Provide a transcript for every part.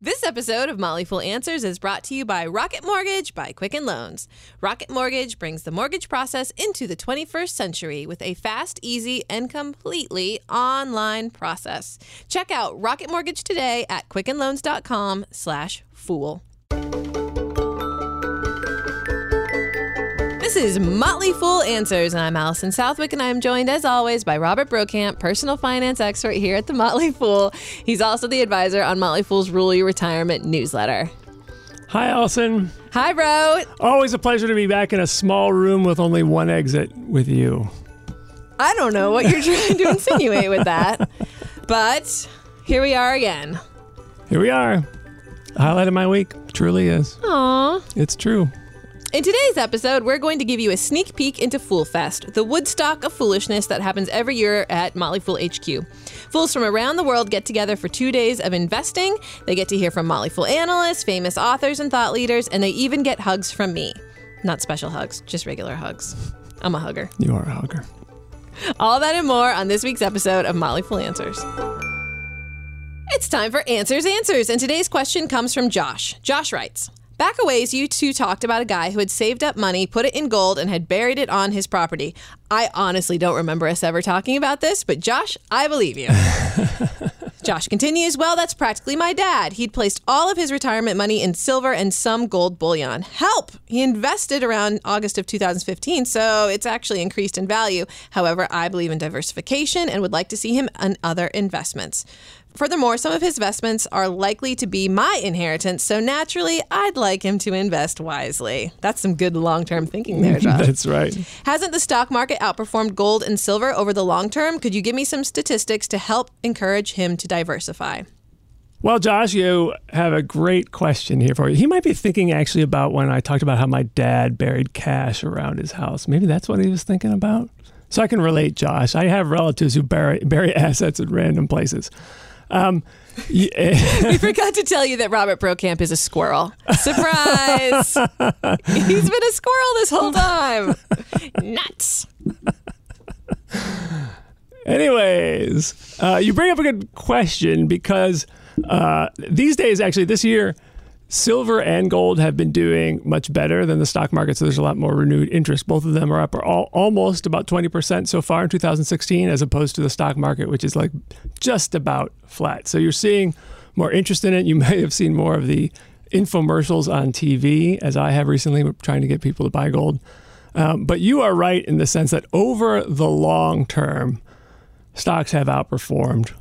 This episode of Motley Fool Answers is brought to you by Rocket Mortgage by Quicken Loans. Rocket Mortgage brings the mortgage process into the 21st century with a fast, easy, and completely online process. Check out Rocket Mortgage today at quickenloans.com This is Motley Fool Answers, and I'm Allison Southwick, and I'm joined as always by Robert Brokamp, personal finance expert here at the Motley Fool. He's also the advisor on Motley Fool's Rule Your Retirement newsletter. Hi, Allison. Hi, bro. Always a pleasure to be back in a small room with only one exit with you. I don't know what you're trying to insinuate with that, but here we are again. Here we are. Highlight of my week truly is. Aww. It's true. In today's episode, we're going to give you a sneak peek into Fool Fest, the Woodstock of foolishness that happens every year at Motley Fool HQ. Fools from around the world get together for two days of investing. They get to hear from Motley Fool analysts, famous authors, and thought leaders, and they even get hugs from me. Not special hugs, just regular hugs. I'm a hugger. You are a hugger. All that and more on this week's episode of Motley Fool Answers. It's time for Answers Answers, and today's question comes from Josh. Josh writes, Back a ways, you two talked about a guy who had saved up money, put it in gold, and had buried it on his property. I honestly don't remember us ever talking about this, but Josh, I believe you. Josh continues, Well, that's practically my dad. He'd placed all of his retirement money in silver and some gold bullion. Help! He invested around August of 2015, so it's actually increased in value. However, I believe in diversification and would like to see him in other investments. Furthermore, some of his investments are likely to be my inheritance, so naturally, I'd like him to invest wisely. That's some good long term thinking there, Josh. That's right. Hasn't the stock market outperformed gold and silver over the long term? Could you give me some statistics to help encourage him to diversify? Well, Josh, you have a great question here for you. He might be thinking actually about when I talked about how my dad buried cash around his house. Maybe that's what he was thinking about. So I can relate, Josh. I have relatives who bury, bury assets in random places. Um, yeah. we forgot to tell you that Robert Brokamp is a squirrel. Surprise! He's been a squirrel this whole time. Nuts. Anyways, uh, you bring up a good question because uh, these days, actually, this year, Silver and gold have been doing much better than the stock market, so there's a lot more renewed interest. Both of them are up all, almost about 20% so far in 2016, as opposed to the stock market, which is like just about flat. So you're seeing more interest in it. You may have seen more of the infomercials on TV, as I have recently, trying to get people to buy gold. Um, but you are right in the sense that over the long term, stocks have outperformed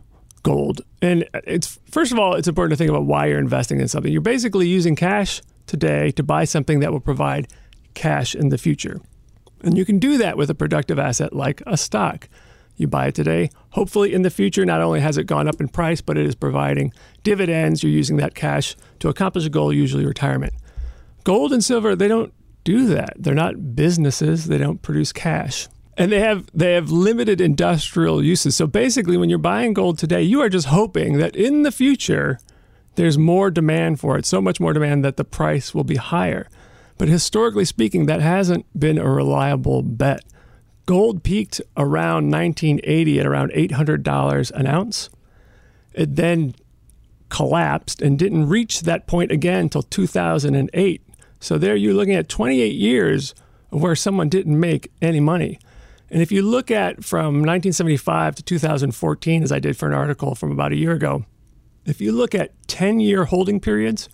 gold. And it's first of all, it's important to think about why you're investing in something. You're basically using cash today to buy something that will provide cash in the future. And you can do that with a productive asset like a stock. You buy it today. Hopefully, in the future, not only has it gone up in price, but it is providing dividends. You're using that cash to accomplish a goal, usually retirement. Gold and silver, they don't do that. They're not businesses, they don't produce cash and they have they have limited industrial uses. So basically, when you're buying gold today, you are just hoping that in the future there's more demand for it, so much more demand that the price will be higher. But historically speaking, that hasn't been a reliable bet. Gold peaked around 1980 at around $800 an ounce. It then collapsed and didn't reach that point again until 2008. So there you're looking at 28 years where someone didn't make any money. And if you look at from 1975 to 2014, as I did for an article from about a year ago, if you look at 10 year holding periods,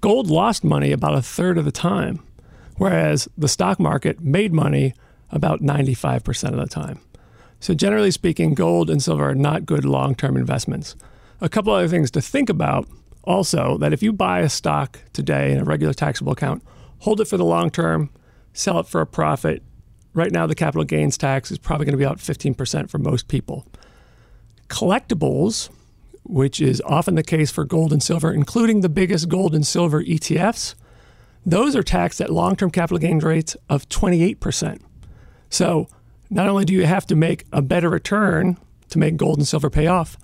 gold lost money about a third of the time, whereas the stock market made money about 95% of the time. So, generally speaking, gold and silver are not good long term investments. A couple other things to think about also that if you buy a stock today in a regular taxable account, hold it for the long term, sell it for a profit, right now the capital gains tax is probably going to be about 15% for most people. Collectibles, which is often the case for gold and silver, including the biggest gold and silver ETFs, those are taxed at long term capital gains rates of 28%. So not only do you have to make a better return to make gold and silver pay off,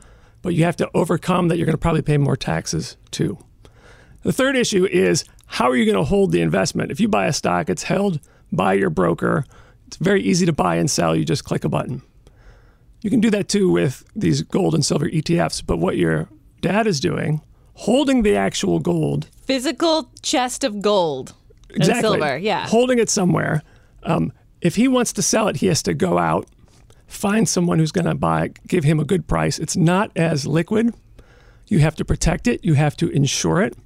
but you have to overcome that you're going to probably pay more taxes too. The third issue is how are you going to hold the investment? If you buy a stock, it's held by your broker it's very easy to buy and sell. You just click a button. You can do that too with these gold and silver ETFs. But what your dad is doing, holding the actual gold. Physical chest of gold and Exactly. silver. Yeah. Holding it somewhere. Um, if he wants to sell it, he has to go out, find someone who's going to buy it, give him a good price. It's not as liquid. You have to protect it, you have to insure it.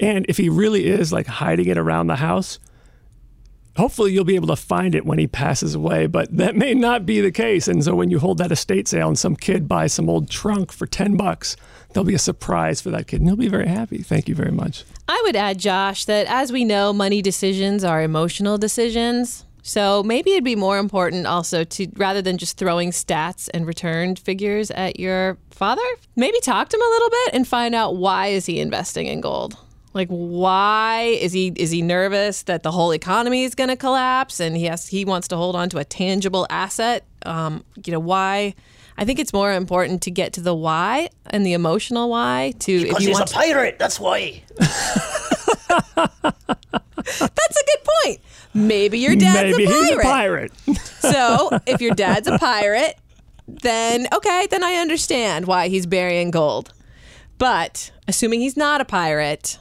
And if he really is like hiding it around the house, hopefully you'll be able to find it when he passes away, but that may not be the case. And so when you hold that estate sale and some kid buys some old trunk for 10 bucks, there'll be a surprise for that kid and he'll be very happy. Thank you very much. I would add, Josh, that as we know, money decisions are emotional decisions. So maybe it'd be more important also to rather than just throwing stats and returned figures at your father, maybe talk to him a little bit and find out why is he investing in gold? Like why is he is he nervous that the whole economy is going to collapse and he has he wants to hold on to a tangible asset? Um, you know why? I think it's more important to get to the why and the emotional why to Because if you he's a want to pirate, that's why. That's a good point. Maybe your dad's Maybe a pirate. he's a pirate. So if your dad's a pirate, then okay, then I understand why he's burying gold. But assuming he's not a pirate,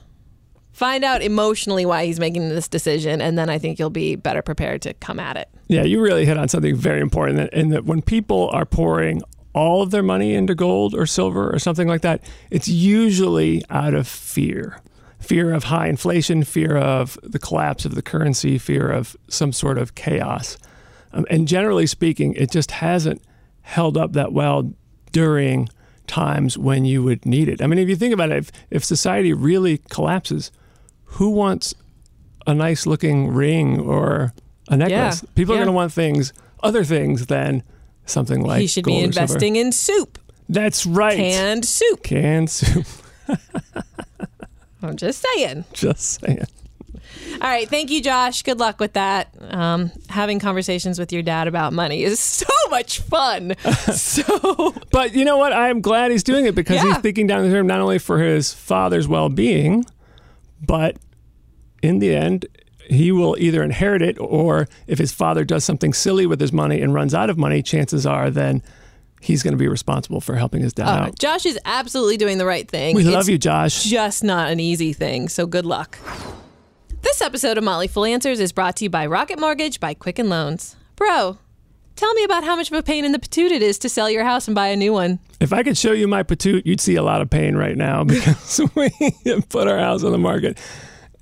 find out emotionally why he's making this decision, and then I think you'll be better prepared to come at it. Yeah, you really hit on something very important in that when people are pouring all of their money into gold or silver or something like that, it's usually out of fear. Fear of high inflation, fear of the collapse of the currency, fear of some sort of chaos. Um, and generally speaking, it just hasn't held up that well during times when you would need it. I mean, if you think about it, if, if society really collapses, who wants a nice looking ring or a necklace? Yeah, People are going to want things, other things than something like he should be investing in soup, That's right. canned soup. Canned soup. I'm just saying. Just saying. All right, thank you, Josh. Good luck with that. Um, having conversations with your dad about money is so much fun. so But you know what? I am glad he's doing it because Yeah. he's thinking down the term not only for his father's well being, but in the end, he will either inherit it or if his father does something silly with his money and runs out of money, chances are then he's going to be responsible for helping his dad uh, out. Josh is absolutely doing the right thing. We It's love you, Josh. just not an easy thing. So good luck. This episode of Motley Fool Answers is brought to you by Rocket Mortgage by Quicken Loans. Bro, tell me about how much of a pain in the patoot it is to sell your house and buy a new one. If I could show you my patoot, you'd see a lot of pain right now because we put our house on the market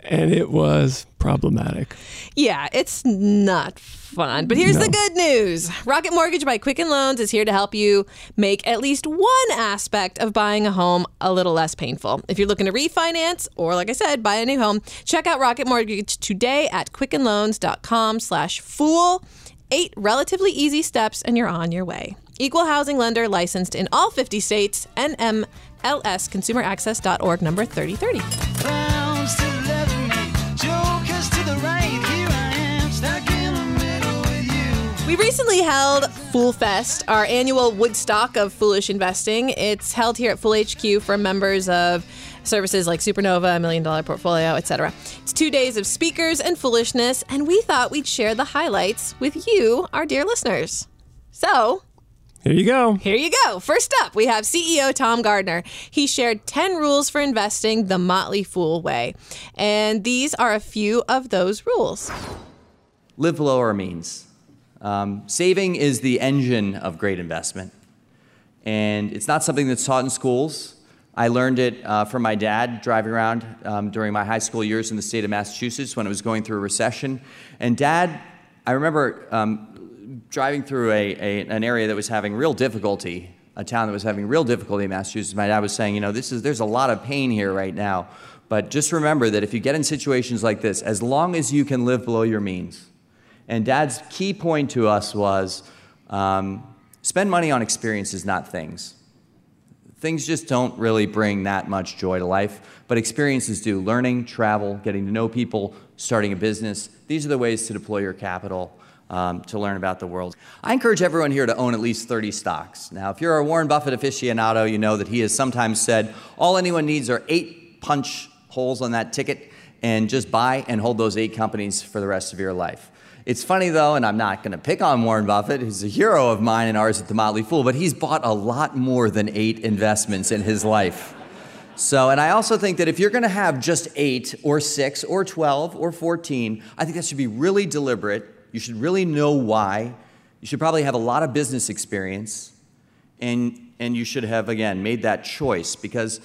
and it was problematic. Yeah, it's not fun. But here's the good news Rocket Mortgage by Quicken Loans is here to help you make at least one aspect of buying a home a little less painful. If you're looking to refinance or, like I said, buy a new home, check out Rocket Mortgage today at quickenloans.com slash fool. Eight relatively easy steps and you're on your way. Equal housing lender licensed in all 50 states. NMLSconsumeraccess.org number 3030. Clowns to the left of me, jokers to the right. Here I am, stuck in the middle with you. We recently held Fool Fest, our annual Woodstock of foolish investing. It's held here at Fool HQ for members of services like Supernova, Million Dollar Portfolio, etc. It's two days of speakers and foolishness, and we thought we'd share the highlights with you, our dear listeners. So, Here you go. here you go. First up, we have CEO Tom Gardner. He shared 10 rules for investing the Motley Fool way. And these are a few of those rules. live below our means. Um, saving is the engine of great investment. And it's not something that's taught in schools. I learned it uh, from my dad driving around um, during my high school years in the state of Massachusetts when it was going through a recession. And dad, I remember um, driving through a, a, an area that was having real difficulty, a town that was having real difficulty in Massachusetts. My dad was saying, you know, this is, there's a lot of pain here right now. But just remember that if you get in situations like this, as long as you can live below your means, and dad's key point to us was um, spend money on experiences, not things. Things just don't really bring that much joy to life, but experiences do. Learning, travel, getting to know people, starting a business. These are the ways to deploy your capital um, to learn about the world. I encourage everyone here to own at least 30 stocks. Now, if you're a Warren Buffett aficionado, you know that he has sometimes said all anyone needs are eight punch holes on that ticket and just buy and hold those eight companies for the rest of your life. It's funny though, and I'm not going to pick on Warren Buffett, who's a hero of mine and ours at the Motley Fool, but he's bought a lot more than eight investments in his life. So, and I also think that if you're going to have just eight or six or 12 or 14, I think that should be really deliberate. You should really know why. You should probably have a lot of business experience. And, and you should have, again, made that choice because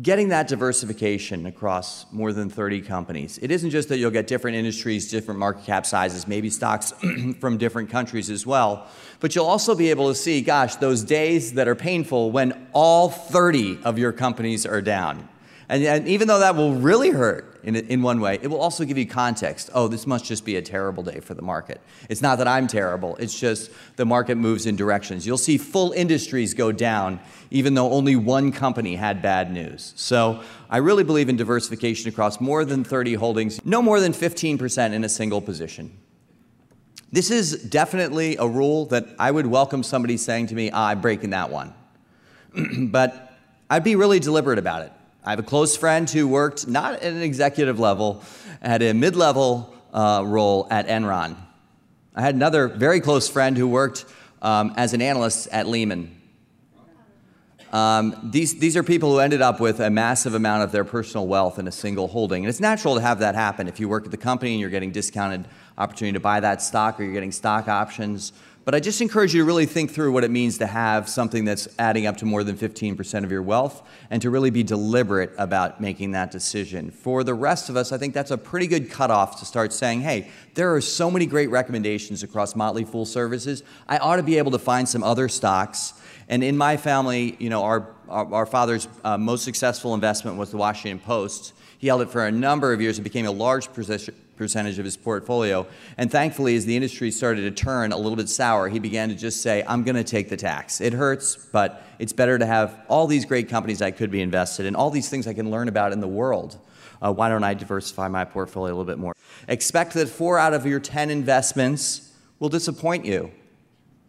getting that diversification across more than 30 companies, it isn't just that you'll get different industries, different market cap sizes, maybe stocks from different countries as well, but you'll also be able to see, gosh, those days that are painful when all 30 of your companies are down. And, and even though that will really hurt in, in one way, it will also give you context. Oh, this must just be a terrible day for the market. It's not that I'm terrible, it's just the market moves in directions. You'll see full industries go down, even though only one company had bad news. So I really believe in diversification across more than 30 holdings, no more than 15% in a single position. This is definitely a rule that I would welcome somebody saying to me, ah, I'm breaking that one. but I'd be really deliberate about it. I have a close friend who worked not at an executive level, at a mid level uh, role at Enron. I had another very close friend who worked um, as an analyst at Lehman. Um, these, these are people who ended up with a massive amount of their personal wealth in a single holding. And it's natural to have that happen if you work at the company and you're getting discounted opportunity to buy that stock or you're getting stock options. But I just encourage you to really think through what it means to have something that's adding up to more than 15% of your wealth and to really be deliberate about making that decision. For the rest of us, I think that's a pretty good cutoff to start saying, hey, there are so many great recommendations across Motley Fool Services. I ought to be able to find some other stocks. And in my family, you know, our, our, our father's uh, most successful investment was the Washington Post. He held it for a number of years and became a large position percentage of his portfolio. And thankfully, as the industry started to turn a little bit sour, he began to just say, I'm going to take the tax. It hurts, but it's better to have all these great companies I could be invested in, all these things I can learn about in the world. Uh, why don't I diversify my portfolio a little bit more? Expect that four out of your 10 investments will disappoint you.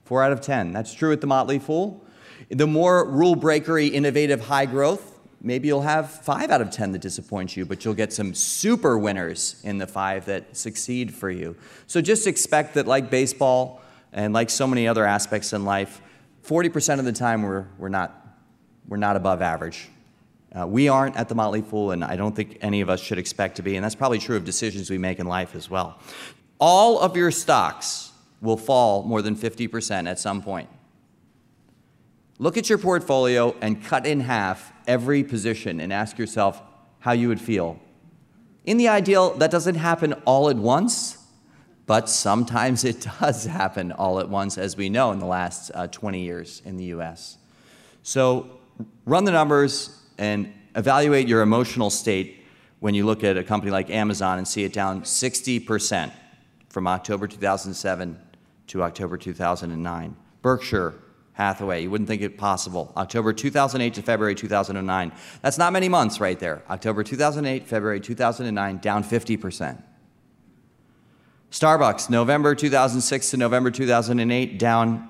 Four out of 10. That's true at the Motley Fool. The more rule breakery, innovative, high growth, maybe you'll have five out of 10 that disappoint you, but you'll get some super winners in the five that succeed for you. So just expect that, like baseball and like so many other aspects in life, 40% of the time we're, we're, not, we're not above average. Uh, we aren't at the Motley Fool, and I don't think any of us should expect to be, and that's probably true of decisions we make in life as well. All of your stocks will fall more than 50% at some point. Look at your portfolio and cut in half every position and ask yourself how you would feel. In the ideal, that doesn't happen all at once, but sometimes it does happen all at once, as we know in the last uh, 20 years in the US. So run the numbers and evaluate your emotional state when you look at a company like Amazon and see it down 60% from October 2007 to October 2009. Berkshire Hathaway. You wouldn't think it possible. October 2008 to February 2009. That's not many months right there. October 2008, February 2009, down 50%. Starbucks, November 2006 to November 2008, down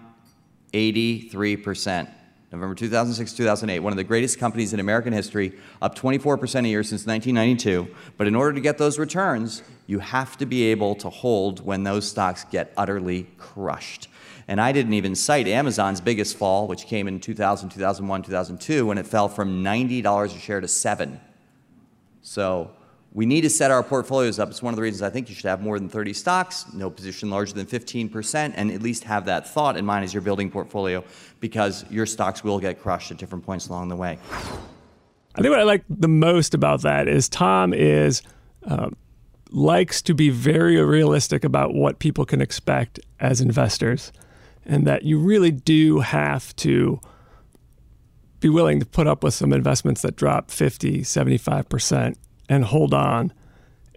83%. November 2006 2008, one of the greatest companies in American history, up 24% a year since 1992. But in order to get those returns, you have to be able to hold when those stocks get utterly crushed. And I didn't even cite Amazon's biggest fall, which came in 2000, 2001, 2002, when it fell from $90 a share to 7 So we need to set our portfolios up. It's one of the reasons I think you should have more than 30 stocks, no position larger than 15%, and at least have that thought in mind as you're building portfolio because your stocks will get crushed at different points along the way. I think what I like the most about that is Tom is um, likes to be very realistic about what people can expect as investors and that you really do have to be willing to put up with some investments that drop 50, 75% and hold on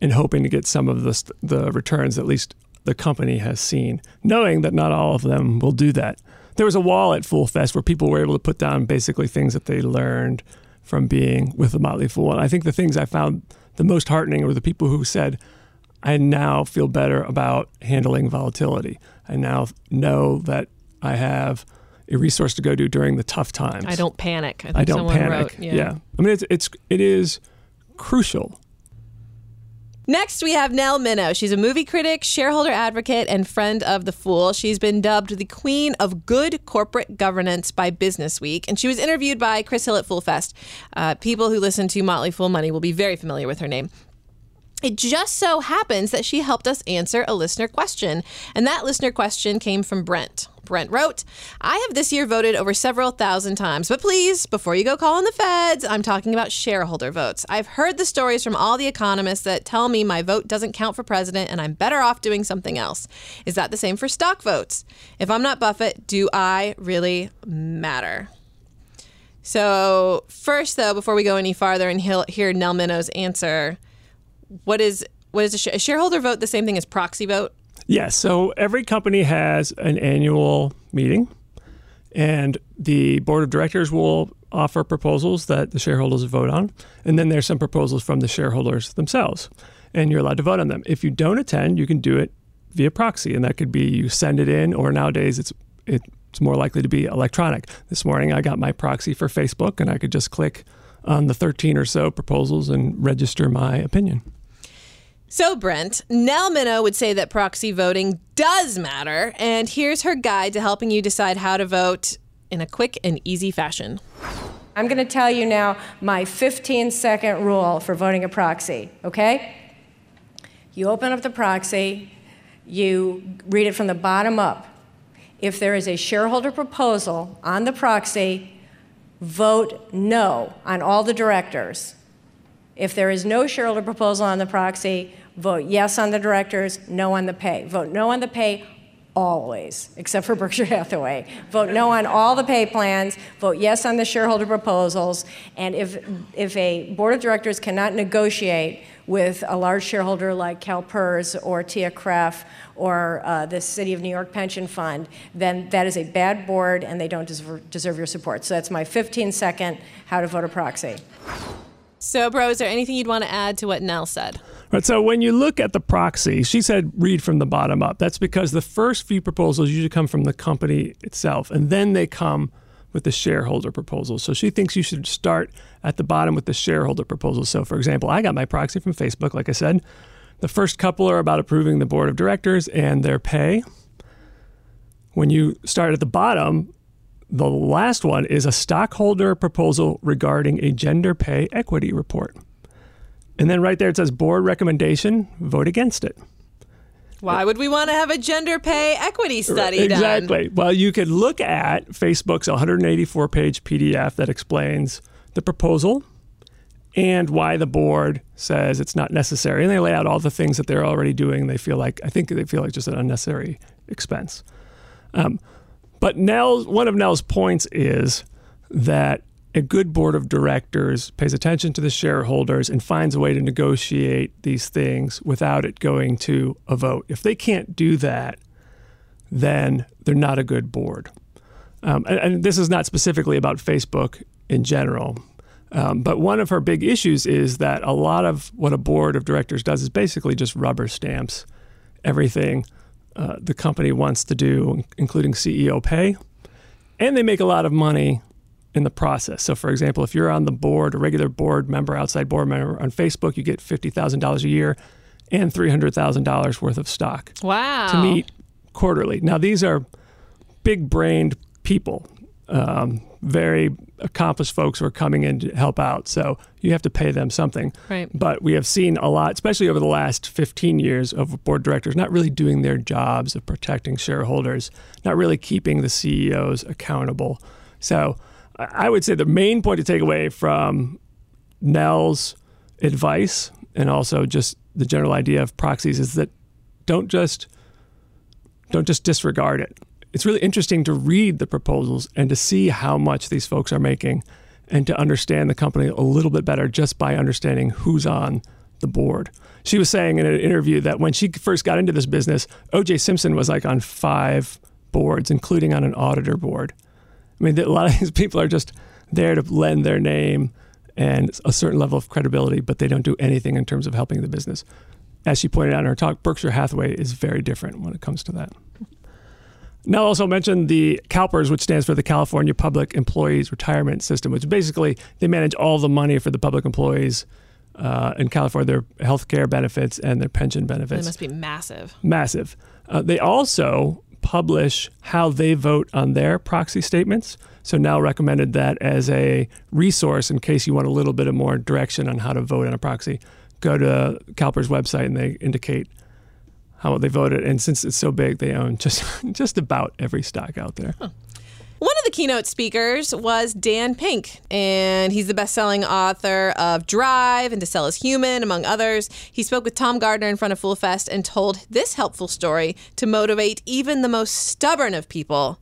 in hoping to get some of the, the returns at least the company has seen, knowing that not all of them will do that. There was a wall at Fool Fest where people were able to put down basically things that they learned from being with the Motley Fool. And I think the things I found the most heartening were the people who said, I now feel better about handling volatility. I now know that I have a resource to go to during the tough times. I don't panic. I, think I don't someone panic. Wrote, yeah. I mean, it's it's it is crucial Next, we have Nell Minow. She's a movie critic, shareholder advocate, and friend of the Fool. She's been dubbed the queen of good corporate governance by Business Week, and she was interviewed by Chris Hill at Fool Fest. Uh, people who listen to Motley Fool Money will be very familiar with her name. It just so happens that she helped us answer a listener question, and that listener question came from Brent. Brent wrote, I have this year voted over several thousand times, but please, before you go calling the feds, I'm talking about shareholder votes. I've heard the stories from all the economists that tell me my vote doesn't count for president and I'm better off doing something else. Is that the same for stock votes? If I'm not Buffett, do I really matter? So, first, though, before we go any farther and hear Nell Minow's answer, what is what is a, sh- a shareholder vote? The same thing as proxy vote? Yes. So every company has an annual meeting, and the board of directors will offer proposals that the shareholders vote on. And then there's some proposals from the shareholders themselves, and you're allowed to vote on them. If you don't attend, you can do it via proxy, and that could be you send it in, or nowadays it's it's more likely to be electronic. This morning I got my proxy for Facebook, and I could just click on the 13 or so proposals and register my opinion. So, Brent, Nell Minow would say that proxy voting does matter, and here's her guide to helping you decide how to vote in a quick and easy fashion. I'm going to tell you now my 15 second rule for voting a proxy, okay? You open up the proxy, you read it from the bottom up. If there is a shareholder proposal on the proxy, vote no on all the directors. If there is no shareholder proposal on the proxy, vote yes on the directors, no on the pay. Vote no on the pay always, except for Berkshire Hathaway. Vote no on all the pay plans, vote yes on the shareholder proposals, and if, if a board of directors cannot negotiate with a large shareholder like CalPERS or TIAA-CREF or uh, the City of New York Pension Fund, then that is a bad board and they don't deserve, deserve your support. So that's my 15 second how to vote a proxy. So, bro, is there anything you'd want to add to what Nell said? Right. So when you look at the proxy, she said read from the bottom up. That's because the first few proposals usually come from the company itself, and then they come with the shareholder proposals. So she thinks you should start at the bottom with the shareholder proposals. So, for example, I got my proxy from Facebook, like I said. The first couple are about approving the board of directors and their pay. When you start at the bottom, the last one is a stockholder proposal regarding a gender pay equity report. And then right there it says board recommendation, vote against it. Why would we want to have a gender pay equity study done? Exactly. Well, you could look at Facebook's 184 page PDF that explains the proposal and why the board says it's not necessary. And they lay out all the things that they're already doing. They feel like, I think they feel like just an unnecessary expense. Um, but Nell's, one of Nell's points is that a good board of directors pays attention to the shareholders and finds a way to negotiate these things without it going to a vote. If they can't do that, then they're not a good board. Um, and, and, this is not specifically about Facebook in general. Um, but one of her big issues is that a lot of what a board of directors does is basically just rubber stamps everything uh, the company wants to do, including CEO pay. And they make a lot of money in the process. So, for example, if you're on the board, a regular board member, outside board member on Facebook, you get $50,000 a year and $300,000 worth of stock. Wow. To meet quarterly. Now, these are big brained people, um, very accomplished folks who are coming in to help out. So you have to pay them something. Right. But we have seen a lot, especially over the last 15 years, of board directors not really doing their jobs of protecting shareholders, not really keeping the CEOs accountable. So I would say the main point to take away from Nell's advice and also just the general idea of proxies is that don't just don't just disregard it. It's really interesting to read the proposals and to see how much these folks are making and to understand the company a little bit better just by understanding who's on the board. She was saying in an interview that when she first got into this business, OJ Simpson was like on five boards, including on an auditor board. I mean, a lot of these people are just there to lend their name and a certain level of credibility, but they don't do anything in terms of helping the business. As she pointed out in her talk, Berkshire Hathaway is very different when it comes to that. Nell also mentioned the CalPERS, which stands for the California Public Employees Retirement System, which basically they manage all the money for the public employees uh, in California, their health care benefits and their pension benefits. They must be massive. Massive. Uh, they also publish how they vote on their proxy statements. So Nell recommended that as a resource in case you want a little bit of more direction on how to vote on a proxy. Go to CalPERS website and they indicate how they voted. And since it's so big, they own just just about every stock out there. One of the keynote speakers was Dan Pink, and he's the best selling author of Drive and To Sell is Human, among others. He spoke with Tom Gardner in front of Fool Fest and told this helpful story to motivate even the most stubborn of people,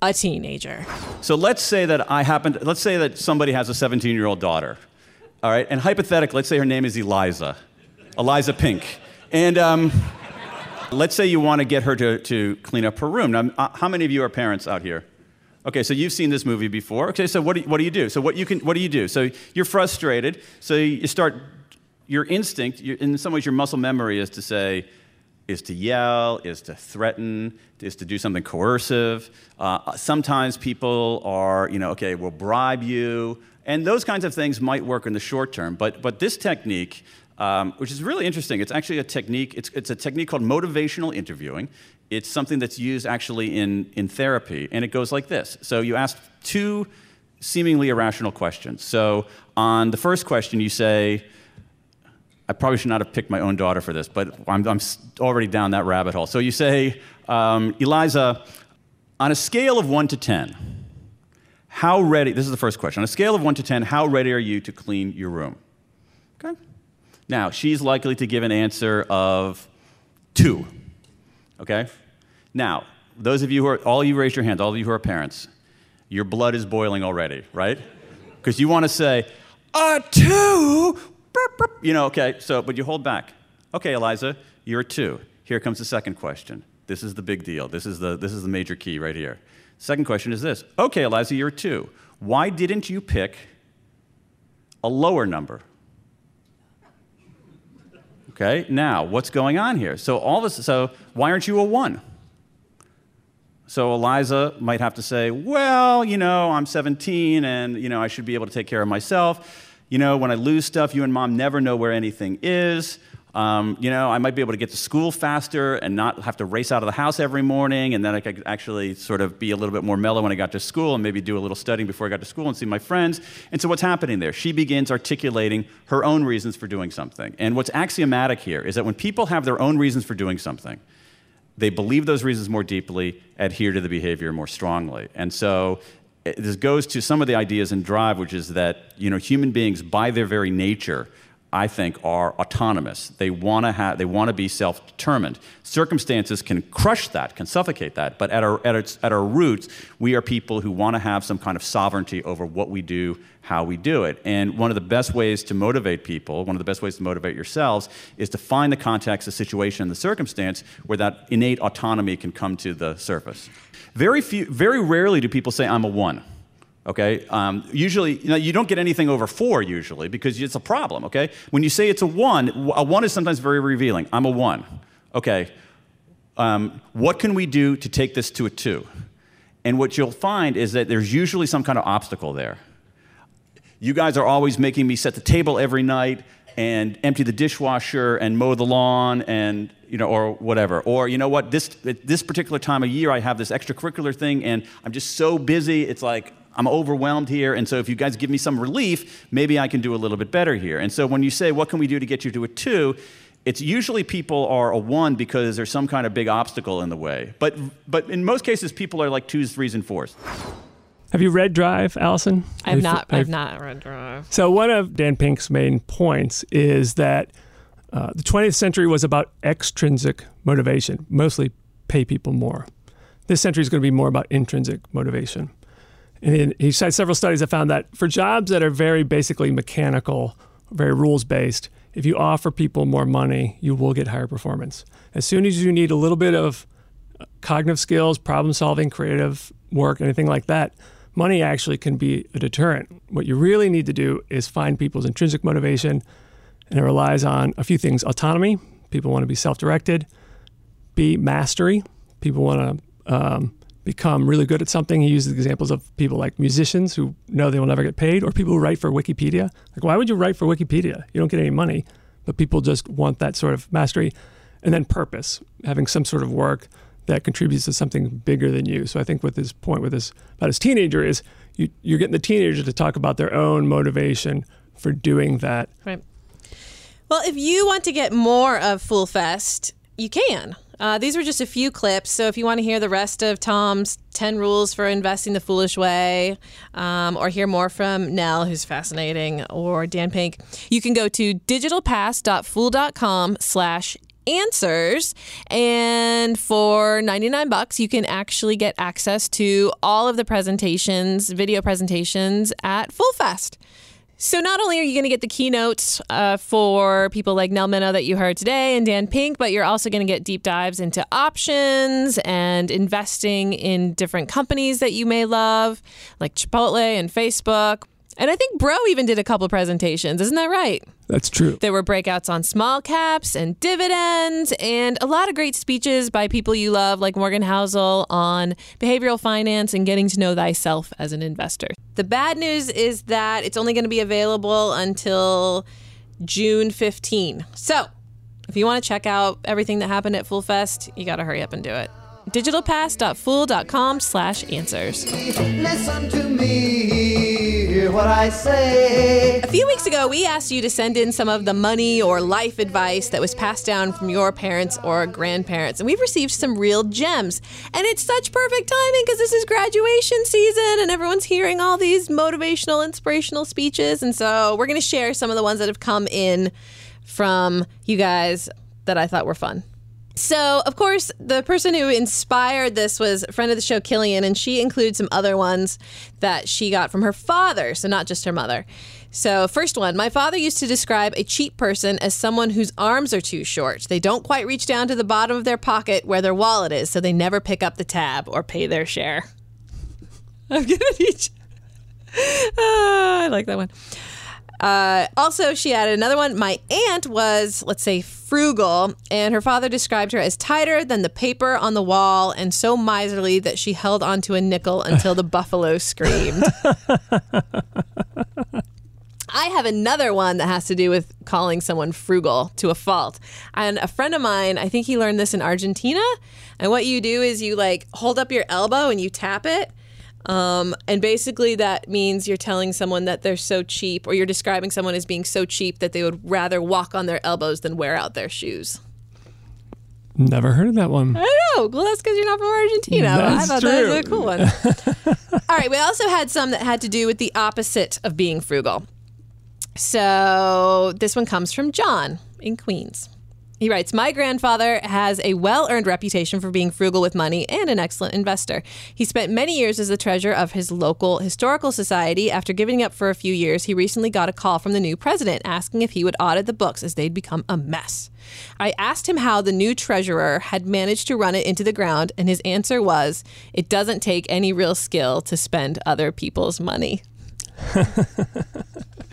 a teenager. So let's say that I happen to, let's say that somebody has a 17 year old daughter. All right. And hypothetically, let's say her name is Eliza, Eliza Pink. And um, let's say you want to get her to, to clean up her room. Now, uh, how many of you are parents out here? Okay, so you've seen this movie before. Okay, so what do you, what do, you do? So what you can what do you do? So you're frustrated. So you start your instinct. In some ways, your muscle memory is to say, is to yell, is to threaten, is to do something coercive. Uh, sometimes people are, you know, okay, we'll bribe you, and those kinds of things might work in the short term. But but this technique. Um, which is really interesting. It's actually a technique. It's, it's a technique called motivational interviewing. It's something that's used actually in, in therapy, and it goes like this. So you ask two seemingly irrational questions. So on the first question, you say, I probably should not have picked my own daughter for this, but I'm, I'm already down that rabbit hole. So you say, um, Eliza, on a scale of one to 10, how ready, this is the first question, on a scale of one to 10, how ready are you to clean your room? Okay. Now, she's likely to give an answer of two. Okay? Now, those of you who are, all you raise your hands, all of you who are parents, your blood is boiling already, right? Because you want to say, a two, you know, okay, so, but you hold back. Okay, Eliza, you're a two. Here comes the second question. This is the big deal. This is the, this is the major key right here. Second question is this. Okay, Eliza, you're a two. Why didn't you pick a lower number? Okay, now what's going on here? So all this, so why aren't you a one? So Eliza might have to say, well, you know, I'm 17 and, you know, I should be able to take care of myself. You know, when I lose stuff, you and mom never know where anything is. Um, you know, I might be able to get to school faster and not have to race out of the house every morning, and then I could actually sort of be a little bit more mellow when I got to school and maybe do a little studying before I got to school and see my friends. And so, what's happening there? She begins articulating her own reasons for doing something. And what's axiomatic here is that when people have their own reasons for doing something, they believe those reasons more deeply, adhere to the behavior more strongly. And so eh, this goes to some of the ideas in Drive, which is that you know human beings, by their very nature, I think, are autonomous. They want to have, they want to be self-determined. Circumstances can crush that, can suffocate that. But at our, at, its, at our roots, we are people who want to have some kind of sovereignty over what we do, how we do it. And one of the best ways to motivate people, one of the best ways to motivate yourselves, is to find the context, the situation, the circumstance where that innate autonomy can come to the surface. Very few, very rarely do people say, "I'm a one." Okay. Um, usually, you know, you don't get anything over four usually because it's a problem. Okay. When you say it's a one, a one is sometimes very revealing. I'm a one. Okay. Um, what can we do to take this to a two? And what you'll find is that there's usually some kind of obstacle there. You guys are always making me set the table every night and empty the dishwasher and mow the lawn and you know or whatever or you know what this this particular time of year I have this extracurricular thing and I'm just so busy it's like I'm overwhelmed here and so if you guys give me some relief maybe I can do a little bit better here and so when you say what can we do to get you to a 2 it's usually people are a 1 because there's some kind of big obstacle in the way but but in most cases people are like 2s 3s and 4s Have you read Drive, Allison? I have you- not. have- I've not read Drive. So one of Dan Pink's main points is that uh, the 20th century was about extrinsic motivation, mostly pay people more. This century is going to be more about intrinsic motivation. And he, cites several studies that found that for jobs that are very basically mechanical, very rules based, if you offer people more money, you will get higher performance. As soon as you need a little bit of uh, cognitive skills, problem solving, creative work, anything like that, money actually can be a deterrent. What you really need to do is find people's intrinsic motivation, and it relies on a few things autonomy, people want to be self directed, B, mastery, people want to um, become really good at something. He uses examples of people like musicians who know they will never get paid, or people who write for Wikipedia. Like, why would you write for Wikipedia? You don't get any money, but people just want that sort of mastery. And then purpose, having some sort of work that contributes to something bigger than you. So I think with his point with this about his teenager is you, you're getting the teenager to talk about their own motivation for doing that. Right. Well, if you want to get more of Fool Fest, you can. Uh, these were just a few clips. So if you want to hear the rest of Tom's 10 rules for investing the foolish way, um, or hear more from Nell, who's fascinating, or Dan Pink, you can go to digitalpass.fool.com slash answers and for 99 bucks you can actually get access to all of the presentations video presentations at Fool Fest so not only are you going to get the keynotes uh, for people like Nell Minow that you heard today and Dan Pink, but you're also going to get deep dives into options and investing in different companies that you may love, like Chipotle and Facebook. And I think Bro even did a couple presentations. Isn't that right? That's true. There were breakouts on small caps and dividends, and a lot of great speeches by people you love, like Morgan Housel on behavioral finance and getting to know thyself as an investor. The bad news is that it's only going to be available until June 15. So, if you want to check out everything that happened at Fool Fest, you got to hurry up and do it. digitalpass.fool.com slash answers. Listen to me, hear what I say. A few weeks ago, we asked you to send in some of the money or life advice that was passed down from your parents or grandparents, and we've received some real gems. And it's such perfect timing because this is graduation season and everyone's hearing all these motivational, inspirational speeches. And so we're going to share some of the ones that have come in from you guys that I thought were fun. So, of course, the person who inspired this was a friend of the show, Killian, and she includes some other ones that she got from her father, so not just her mother. So, first one my father used to describe a cheap person as someone whose arms are too short. They don't quite reach down to the bottom of their pocket where their wallet is, so they never pick up the tab or pay their share. I'm gonna teach. Ah, I like that one. Uh, also, she added another one. My aunt was, let's say, frugal, and her father described her as tighter than the paper on the wall and so miserly that she held onto a nickel until the buffalo screamed. I have another one that has to do with calling someone frugal to a fault. And a friend of mine, I think he learned this in Argentina. And what you do is you like hold up your elbow and you tap it. Um, and basically, that means you're telling someone that they're so cheap, or you're describing someone as being so cheap that they would rather walk on their elbows than wear out their shoes. Never heard of that one. I don't know. Well, that's because you're not from Argentina. I thought that was a true. cool one. All right. We also had some that had to do with the opposite of being frugal. So this one comes from John in Queens. He writes, My grandfather has a well earned reputation for being frugal with money and an excellent investor. He spent many years as the treasurer of his local historical society. After giving up for a few years, he recently got a call from the new president asking if he would audit the books as they'd become a mess. I asked him how the new treasurer had managed to run it into the ground, and his answer was, It doesn't take any real skill to spend other people's money.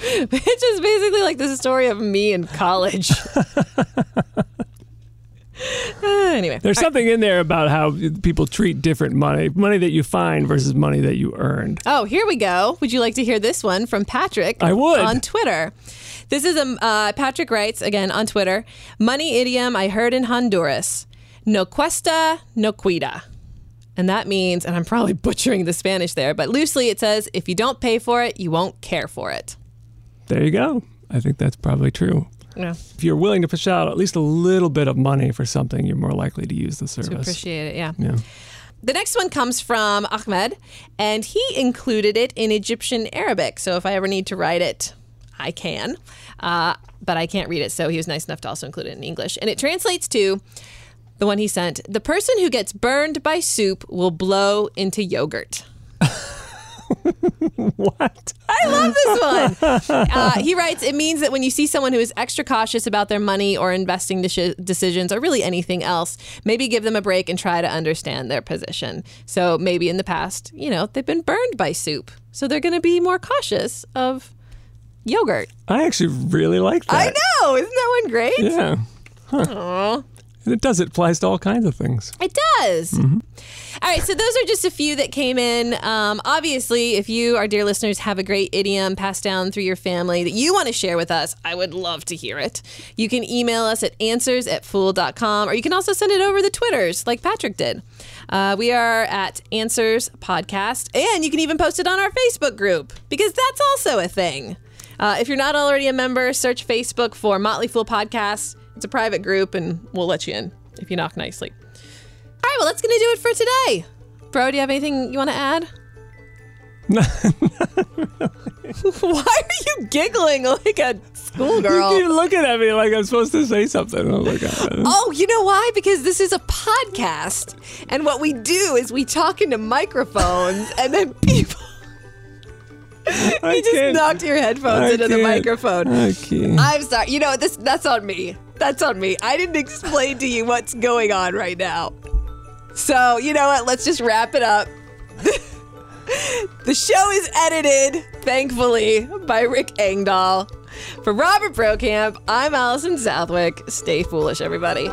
Which is basically like the story of me in college. Uh, anyway, There's something in there about how people treat different money, money that you find versus money that you earned. Oh, here we go. Would you like to hear this one from Patrick? I would. On Twitter. This is a uh, Patrick writes again on Twitter. Money idiom I heard in Honduras. No cuesta, no cuida. And that means, and I'm probably butchering the Spanish there, but loosely it says, if you don't pay for it, you won't care for it. There you go. I think that's probably true. Yeah. If you're willing to push out at least a little bit of money for something, you're more likely to use the To service. appreciate it, yeah. Yeah. The next one comes from Ahmed, and he included it in Egyptian Arabic. So if I ever need to write it, I can. Uh, but I can't read it, so he was nice enough to also include it in English. And it translates to the one he sent the person who gets burned by soup will blow into yogurt. What? I love this one. Uh, he writes, it means that when you see someone who is extra cautious about their money or investing deci- decisions or really anything else, maybe give them a break and try to understand their position. So maybe in the past, you know, they've been burned by soup. So they're going to be more cautious of yogurt. I actually really like that. I know. Isn't that one great? Yeah. Aw. And it does. It applies to all kinds of things. It does. All right, so those are just a few that came in. Um, obviously, if you, our dear listeners, have a great idiom passed down through your family that you want to share with us, I would love to hear it. You can email us at answers at fool.com, or you can also send it over the Twitters like Patrick did. Uh, we are at Answers Podcast, and you can even post it on our Facebook group because that's also a thing. Uh, if you're not already a member, search Facebook for Motley Fool Podcast. It's a private group, and we'll let you in if you knock nicely. All right, well, that's going to do it for today. Bro, do you have anything you want to add? No. Why are you giggling like a schoolgirl? You keep looking at me like I'm supposed to say something. Oh my god. Oh, you know why? Because this is a podcast. And what we do is we talk into microphones and then people. I you just knocked your headphones I into the can't. microphone. I can't. I'm sorry. You know this. That's on me. That's on me. I didn't explain to you what's going on right now. So you know what? Let's just wrap it up. the show is edited, thankfully, by Rick Engdahl. For Robert Brokamp, I'm Allison Southwick. Stay foolish, everybody.